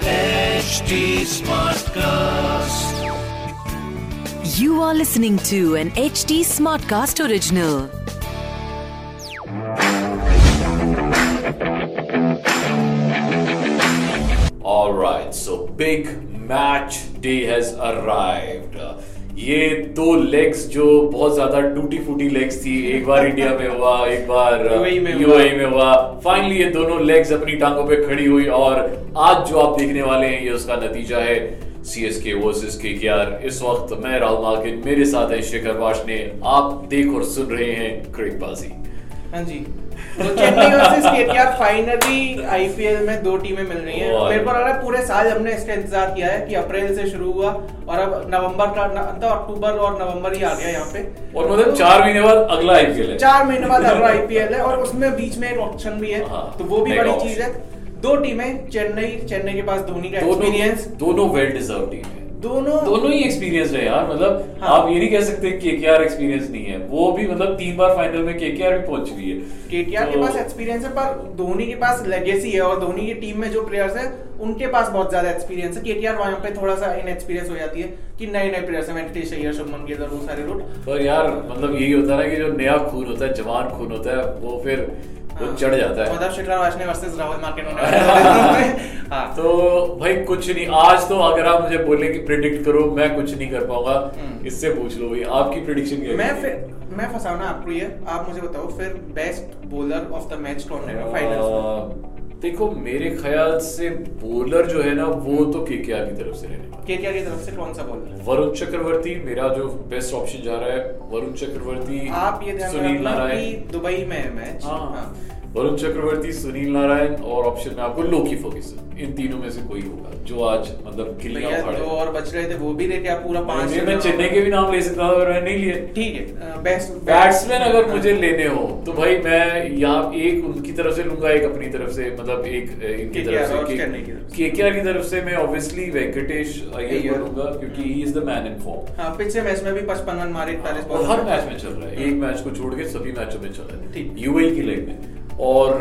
HD Smartcast. You are listening to an HD Smartcast original. All right, so big match day has arrived. ये दो legs जो बहुत ज़्यादा टूटी फूटी लेग्स थी एक बार इंडिया में हुआ एक बार UAE में हुआ। यूएई में हुआ। फाइनली ये दोनों लेग्स अपनी टांगों पे खड़ी हुई और आज जो आप देखने वाले हैं ये उसका नतीजा है। सी एस के वर्सेज के केकेआर इस वक्त मैं राहुल मार्किन मेरे साथ है शेखर वाशने आप देख और सुन रहे हैं क्रिकबाजी। हाँ जी। तो Chennai versus KKR finally IPL में दो टीमें मिल रही हैं। मेरे को लग रहा है पूरे साल हमने इसका इंतज़ार किया है कि अप्रैल से शुरू हुआ और अब नवंबर का न- तो अक्टूबर और नवंबर ही आ गया यहाँ पे। और मतलब चार महीने बाद अगला आईपीएल है। चार महीने बाद अगला आईपीएल है और उसमें बीच में एक ऑप्शन भी है। हाँ, तो वो भी बड़ी चीज़ है। दो टीमें चेन्नई चेन्नई के पास धोनी का एक्सपीरियंस दोनों वेल डिजर्व टीम है। दोनों दोनों ही एक्सपीरियंस है यार मतलब हाँ। आप ये नहीं कह सकते के के आर एक्सपीरियंस नहीं है। वो भी मतलब तीन बार फाइनल में के के आर भी पहुँच रही है। केटीआर के तो- पास एक्सपीरियंस है पर धोनी के पास लेगेसी है और धोनी की टीम में जो प्लेयर्स है उनके पास बहुत ज़्यादा एक्सपीरियंस है। केटीआर वहाँ पे थोड़ा सा इनएक्सपीरियंस हो जाती है कि नए नए प्लेयर्स हैं वेंकटेश अय्यर शुभमन गिल और वो सारे लोग। पर यार मतलब यही होता है कि जो नया खून होता है जवान खून होता है वो फिर वो हाँ। चढ़ जाता है। मतलब शिखर वाशने वर्सेस राहुल मार्केट हाँ। तो भाई कुछ नहीं आज तो अगर आप मुझे बोले कि प्रिडिक्ट करो मैं कुछ नहीं कर पाऊँगा। हम्म। इससे पूछ लो भाई आपकी प्रिडिक्शन क्या मैं है फिर मैं फंसाना आपको ये आप मुझे बताओ फिर best bowler of the match कौन रहेगा फाइनल्स में? आ, देखो मेरे ख्याल से बॉलर जो है ना वो तो के के आर की तरफ़ से रहने वाला है। केटीआर की तरफ़ से कौन सा बॉलर वरुण चक्रवर्ती मेरा जो बेस्ट ऑप्शन जा रहा है वरुण चक्रवर्ती आप ये ध्यान सुनील रखना नारायण। दुबई में है मैच हाँ। हाँ। वरुण चक्रवर्ती सुनील नारायण और ऑप्शन में आपको लोकी फर्ग्यूसन इन तीनों में से कोई होगा जो आज मतलब गिल्लियाँ भैया उखाड़े। और बच रहे थे वो भी लेके आप पूरा पाँच मैं चेन्नई के भी नाम ले सकता था पर मैंने नहीं लिए। ठीक है बैट्समैन अगर मुझे लेने हो तो भाई मैं यहाँ एक उनकी तरफ़ से लूँगा एक अपनी तरफ़ से मतलब एक इनकी तरफ़ से। केकेआर की तरफ़ से। मैं ऑब्वियसली वेंकटेश अय्यर। बोलूँगा क्योंकि he is the man in form हाँ पिछले मैच में भी पचपन रन मारे इकतालीस और हर मैच में चल रहा है एक मैच को छोड़ के सभी मैचों में चल रहा है। ठीक। यूएई की लाइफ में। और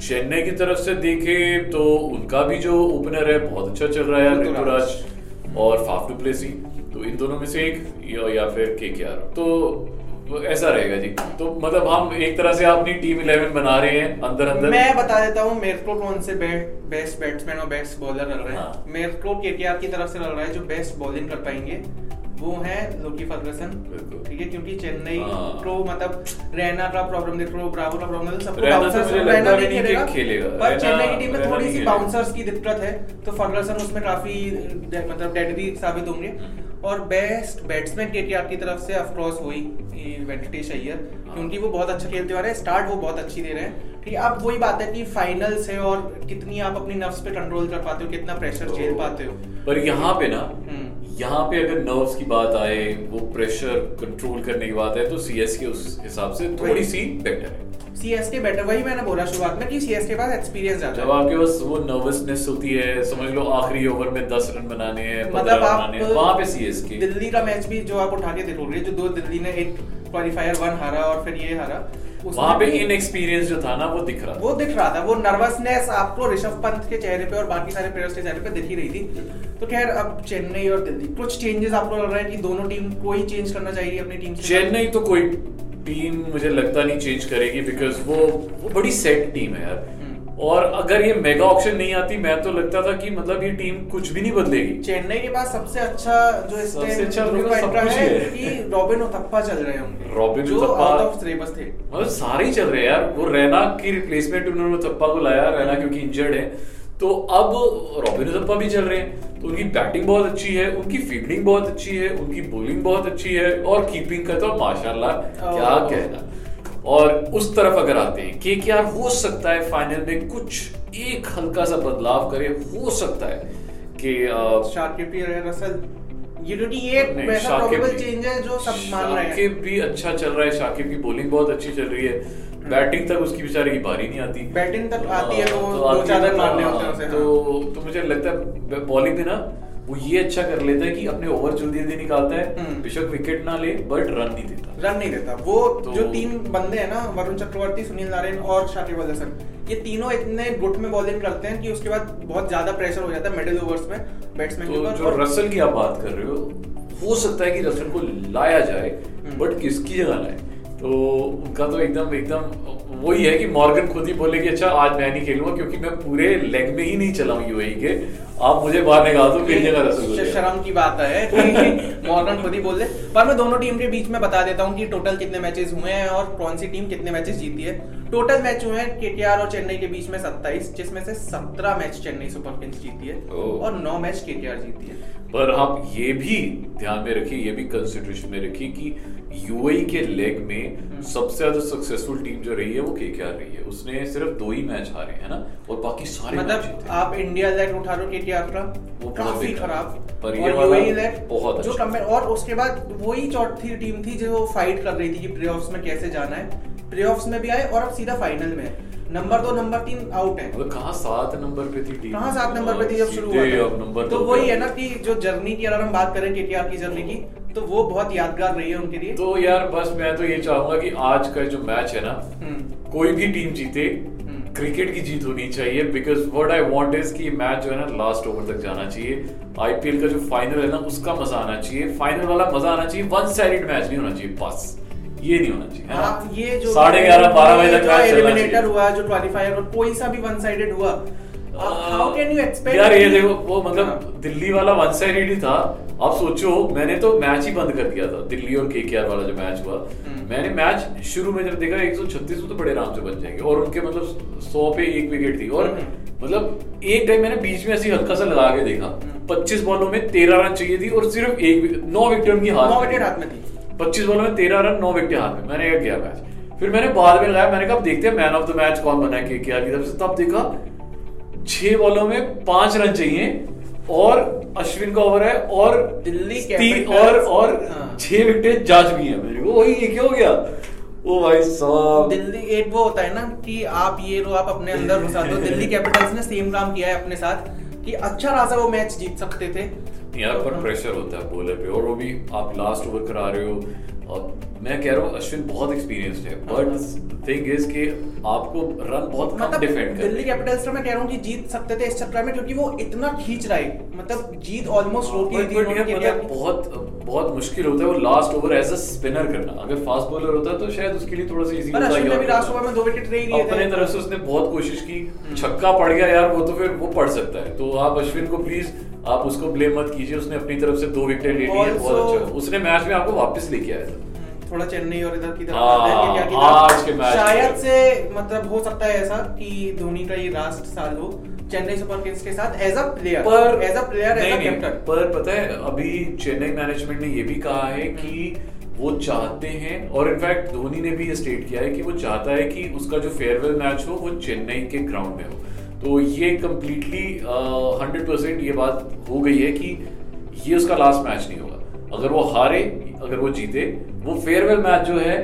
चेन्नई। की तरफ़ से देखे तो उनका भी जो ओपनर है बहुत अच्छा चल रहा है ऋतुराज। और फाफ डुप्लेसी तो इन दोनों में से एक या, या फिर के के आर तो ऐसा रहेगा जी तो मतलब हम एक तरह से अपनी टीम इलेवन बना रहे हैं अंदर अंदर मैं बता देता हूँ मेरे को कौन से बेस्ट बैट्समैन और बेस्ट बॉलर लग रहे हैं हाँ। मेरे को केटीआर की तरफ़ से लग रहा है जो बेस्ट बॉलिंग कर पाएँगे वो है लोकी फर्गसन ठीक है क्योंकि चेन्नई हाँ। को मतलब रैना का प्रॉब्लम देख लो ब्रावो का प्रॉब्लम सबको तो लगता रैना भी नहीं खेलेगा। पर चेन्नई की टीम में थोड़ी सी बाउंसर्स की दिक्कत है तो फर्गसन उसमें काफ़ी मतलब डेडली साबित होंगे। और बेस्ट बैट्समैन केटीआर की तरफ़ से ऑफ़ कोर्स वही वेंकटेश अय्यर क्योंकि वो बहुत अच्छा खेलते आ रहे हैं। स्टार्ट वो बहुत अच्छी दे रहे हैं। ठीक है अब वही बात है कि फाइनल्स है और कितनी आप अपनी नफ्स पे कंट्रोल कर पाते हो कितना प्रेशर झेल पाते हो। पर यहाँ पे ना हम्म। यहाँ पे अगर नर्व्स की बात आए वो प्रेशर कंट्रोल करने की बात है तो सीएसके उस हिसाब से थोड़ी सी बेटर है। सीएसके बेटर वही मैंने बोला शुरुआत में कि सीएसके के पास एक्सपीरियंस ज़्यादा जब आपके पास वो नर्वसनेस होती है समझ लो आखिरी ओवर में दस रन बनाने हैं मतलब आप वहाँ पे सीएसके दिल्ली का मैच भी जो आप उठा के देखोगे जो दो दिल्ली ने एक क्वालिफायर वन हारा और फिर ये हारा वहाँ पे इनएक्सपीरियंस जो था ना वो दिख रहा वो दिख रहा था वो नर्वसनेस आपको ऋषभ पंत के चेहरे पे और बाकी सारे प्लेयर्स के चेहरे पे दिख ही रही थी। तो खैर अब चेन्नई और दिल्ली कुछ चेंजेस आपको लग रहा है कि दोनों टीम को ही चेंज करना चाहिए अपनी टीम चेन्नई तो कोई टीम मुझे लगता नहीं चेंज करेगी बिकॉज़ वो वो बड़ी सेट टीम है यार। हम्म। और अगर ये मेगा ऑप्शन नहीं आती मैं तो लगता था कि मतलब ये टीम कुछ भी नहीं बदलेगी। चेन्नई के पास सबसे अच्छा जो इस सबसे अच्छा उनका सब कुछ है है। कि रॉबिन उथप्पा चल रहे होंगे Robin Uthappa- out of syllabus थे। मतलब सारे ही चल रहे हैं यार। वो रैना की रिप्लेसमेंट उन्होंने थप्पा को लाया रैना क्योंकि इंजर्ड है। तो अब रॉबिन थप्पा भी चल रहे हैं। तो उनकी बैटिंग बहुत अच्छी है उनकी फील्डिंग बहुत अच्छी है उनकी बॉलिंग बहुत अच्छी है और कीपिंग का तो माशाल्लाह क्या कहना। और उस तरफ़ अगर आते हैं के क्या हो सकता है फाइनल में कुछ एक हल्का सा बदलाव करे हो सकता है कि शाकिब वैसा शाकिब भी- अच्छा चल रहा है शाकिब की बॉलिंग बहुत अच्छी चल रही है। बैटिंग तक उसकी बेचारे की बारी नहीं आती। बैटिंग तक आती है तो हाँ, चार है तो- हाँ, तो तो मुझे लगता है बॉलिंग में ना वो ये अच्छा कर लेता है कि अपने ओवर जल्दी जल्दी निकालता है हम्म। बेशक विकेट ना ले बट रन नहीं देता रन नहीं देता वो तो- जो तीन बंदे हैं ना वरुण चक्रवर्ती सुनील नारायण और शाकिब अल हसन ये तीनों इतने गुट में बॉलिंग करते हैं कि उसके बाद बहुत ज़्यादा प्रेशर हो जाता है मिडिल ओवर्स में बैट्समैन के तो ऊपर जो रसल की आप बात कर रहे हो हो सकता है कि रसल को लाया जाए हम्म। बट किसकी जगह लाए तो उनका तो एकदम एकदम वही है कि मॉर्गन खुद ही बोले कि अच्छा आज मैं नहीं खेलूँगा क्योंकि मैं पूरे लेग में ही नहीं चला हूँ यूएई के। आप मुझे बाहर निकाल दो मेरी जगह आओ। शर्म की बात है। मॉर्गन खुद ही बोल दे। पर मैं दोनों टीम के बीच में बता देता हूँ कि टोटल कितने मैचेस हुए हैं और कौन सी टीम कितने मैचेस जीती है। टोटल मैच हुए हैं केकेआर और चेन्नई के बीच में 27 जिसमें से 17 मैच चेन्नई सुपर किंग्स जीती है और नौ मैच केकेआर जीती है। पर आप ये भी ध्यान में रखिए ये भी कंसिडरेशन में रखिए कि यूएई के लेग में सबसे ज़्यादा सक्सेसफुल टीम जो रही है वो केकेआर रही है। उसने सिर्फ़ दो ही मैच हारे हैं ना? और बाकी सारे मतलब आप इंडिया लेग उठा लो केकेआर का? वो काफ़ी खराब। पर ये वाला UAE leg बहुत जो अच्छा। कम और उसके बाद वही चौथी टीम थी जो फाइट कर रही थी कि प्लेऑफ्स में कैसे जाना है। प्लेऑफ्स में भी आए और अब सीधा फाइनल में है नंबर दो नंबर तीन आउट है। मतलब कहाँ सात नंबर पे थी टीम कहाँ सात नंबर पे थी जब शुरू हुआ तो वही है ना कि जो जर्नी की अगर हम बात करें केकेआर की जर्नी की तो वो बहुत यादगार रही है उनके लिए। तो यार बस मैं तो ये चाहूँगा कि आज का जो मैच है ना हम्म, कोई भी टीम जीते हम्म। क्रिकेट की जीत होनी चाहिए because what I want is कि मैच जो है ना लास्ट ओवर तक जाना चाहिए। आईपीएल का जो फाइनल है ना उसका मज़ा आना चाहिए। फाइनल वाला मज़ा आना चाहिए वन साइडेड मैच नहीं होना चाहिए बस। ये नहीं होना चाहिए है? हाँ, ये जो साढ़े ग्यारह बारह बजे तक एलिमिनेटर हुआ जो क्वालिफायर और कोई सा भी वन साइडेड हुआ हाउ कैन यू एक्सपेक्ट यार ये देखो वो मतलब दिल्ली वाला वन साइडेड ही था आप सोचो मैंने तो मैच ही बंद कर दिया था दिल्ली और केकेआर वाला जो मैच हुआ हम्म। मैंने मैच शुरू में जब देखा 136 तो बड़े आराम से बन जाएँगे और उनके मतलब 100 पे एक विकेट थी और हम्म। मतलब एक टाइम मैंने बीच में ऐसे ही हल्का सा लगा के देखा हम्म। 25 बॉलों में 13 रन चाहिए थी और सिर्फ़ एक नौ विकेट उनकी हाथ में थी। 25 बॉलों में 13 रन नौ विकेट हाथ में मैंने एक गया मैच। फिर मैंने बाद में लगाया मैंने कहा देखते हैं मैन ऑफ़ द मैच कौन बना है केकेआर की तरफ़ से। तब देखा छह बॉलों में पाँच रन चाहिए और अश्विन का ओवर है और दिल्ली और और हाँ। छह विकेट जा चुकी है मेरे को। वही ये क्या हो गया? ओ भाई साहब। दिल्ली एक वो होता है ना कि आप ये रो आप अपने अंदर घुसा दो। दिल्ली कैपिटल्स ने सेम काम किया है अपने साथ कि अच्छा खासा वो मैच जीत सकते थे। यार पर प्रेशर होता है बॉलर पे और वो भी आप लास्ट ओवर करा रहे हो। और मैं कह रहा हूँ अश्विन बहुत एक्सपीरियंस्ड है। बट थिंग इज़ कि आपको रन बहुत कम मतलब डिफेंड कर दिल्ली कैपिटल्स से मैं कह रहा हूँ कि जीत सकते थे इस चक्कर में क्योंकि वो इतना खींच रहा है। मतलब जीत ऑलमोस्ट रोक ही थी उन्होंने की। बहुत बहुत मुश्किल होता है वो last over as a spinner करना। अगर फास्ट बॉलर होता है तो शायद उसके लिए थोड़ा सा इजी होता अश्विन ने भी यार लास्ट ओवर में दो विकेट ले ही लिए अपने तरफ़ से उसने बहुत कोशिश की छक्का पड़ गया यार वो तो फिर वो पड़ सकता है। तो आप अश्विन को प्लीज़ आप उसको ब्लेम मत कीजिए उसने अपनी तरफ़ से दो विकेट ले ली है बहुत अच्छा। उसने मैच में आपको वापस लेके आया था। थोड़ा चेन्नई और इधर की तरफ़ हाँ, आज के मैच शायद से मतलब हो सकता है ऐसा कि धोनी का ये लास्ट साल हो चेन्नई सुपर किंग्स के साथ एज अ प्लेयर पर as a player as a captain पर पता है अभी चेन्नई मैनेजमेंट ने ये भी कहा है कि वो चाहते हैं और इनफैक्ट धोनी ने भी ये स्टेट किया है कि वो चाहता है कि उसका जो फेयरवेल मैच हो वो चेन्नई के ग्राउंड में हो। तो ये कम्प्लीटली हंड्रेड परसेंट ये बात हो गई है कि ये उसका लास्ट मैच नहीं होगा। अगर वो हारे अगर वो जीते वो फेयरवेल मैच जो है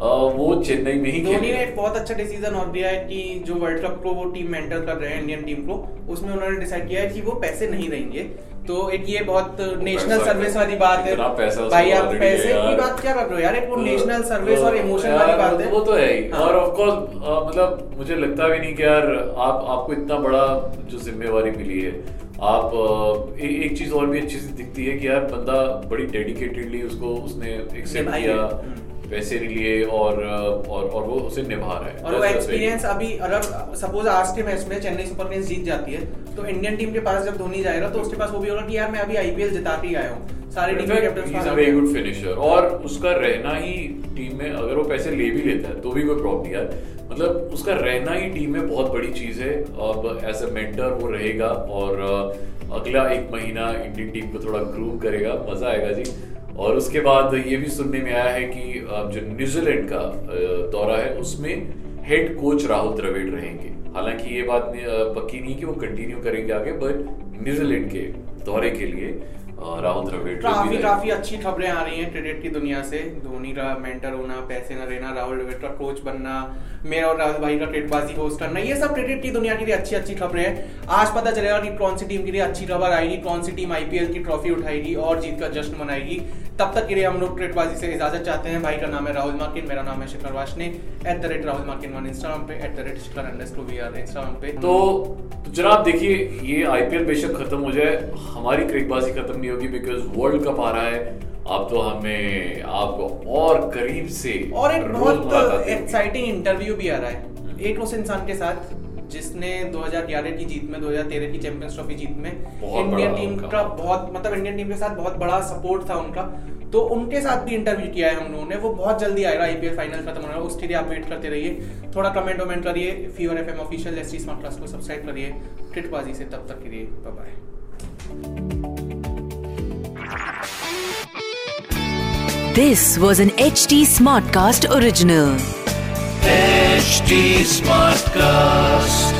अ, वो चेन्नई में ही धोनी ने एक बहुत अच्छा डिसीज़न और दिया है कि जो वर्ल्ड कप को वो टीम मेंटर कर रहे हैं इंडियन टीम को उसमें उन्होंने डिसाइड किया है कि वो पैसे नहीं देंगे। तो एक ये बहुत नेशनल सर्विस वाली बात है। भाई आप पैसे की बात क्या कर रहे हो यार? एक वो तो- नेशनल सर्विस और तो इमोशन वाली बात है। वो तो है ही। और ऑफ़ कोर्स मतलब मुझे लगता भी नहीं कि यार आप आपको इतना बड़ा जो जिम्मेवारी मिली है आप ए, एक चीज़ और भी अच्छी सी दिखती है कि यार बंदा बड़ी डेडिकेटेडली उसको उसने एक्सेप्ट किया हम्म। पैसे लिए और और और वो उसे निभा रहा है। और वो एक्सपीरियंस अभी अगर सपोज़ आज के मैच में चेन्नई सुपर किंग्स जीत जाती है तो इंडियन टीम के पास जब धोनी जाएगा तो उसके पास वो भी होगा कि यार मैं अभी आईपीएल जिता के आया हूँ। सारे टीम के captain is a very good finisher और उसका रहना ही टीम में अगर वो पैसे ले भी लेता है तो भी कोई प्रॉब्लम है मतलब उसका रहना ही टीम में बहुत बड़ी चीज़ है। अब एज अ मेंटर वो रहेगा और अगला एक महीना इंडियन टीम को थोड़ा ग्रूम करेगा। मज़ा आएगा जी। और उसके बाद ये भी सुनने में आया है कि जो न्यूजीलैंड का दौरा है उसमें हेड कोच राहुल द्रविड़ रहेंगे। हालाँकि ये बात पक्की नहीं कि वो कंटिन्यू करेंगे आगे बट न्यूजीलैंड के दौरे के लिए राहुल द्रविड़ काफ़ी काफ़ी अच्छी खबरें आ रही हैं क्रिकेट की दुनिया से। धोनी का मेंटर होना पैसे न रहना राहुल द्रविड़ का कोच बनना मेरा और राहुल भाई का क्रिकेटबाजी होस्ट करना ये सब क्रिकेट की दुनिया के लिए अच्छी अच्छी खबरें हैं। आज पता चलेगा कि कौन सी टीम के लिए अच्छी खबर आएगी कौन सी टीम आईपीएल की ट्रॉफी उठाएगी और जीत का जश्न मनाएगी। तब तक के लिए हम लोग क्रिकेटबाजी से इजाज़त चाहते हैं। भाई का नाम है राहुल मार्किन मेरा नाम है Shikhar Washne at the rate Rahul Markin one Instagram पे at the rate Shikhar under we are Instagram पे। तो तो जनाब देखिए ये आईपीएल बेशक खत्म हो जाए हमारी क्रिकबाजी खत्म नहीं होगी बिकॉज़ वर्ल्ड कप आ रहा है। अब तो हमें आपको और करीब से और एक बहुत एक्साइटिंग इंटरव्यू भी आ रहा है। एक उस इंसान के साथ जिसने 2011 की जीत में 2013 की चैंपियंस ट्रॉफी जीत में इंडियन टीम का बहुत मतलब इंडियन टीम के साथ बहुत बड़ा सपोर्ट था उनका। तो उनके साथ भी इंटरव्यू किया है हम लोगों ने। वो बहुत जल्दी आएगा आईपीएल फाइनल खत्म होने उसके लिए आप वेट करते रहिए। थोड़ा कमेंट वमेंट करिए। Fever FM official S smart class को सब्सक्राइब करिए। क्रिकबाजी से तब तक के लिए bye bye This was an HT Smartcast original. HD Smartcast.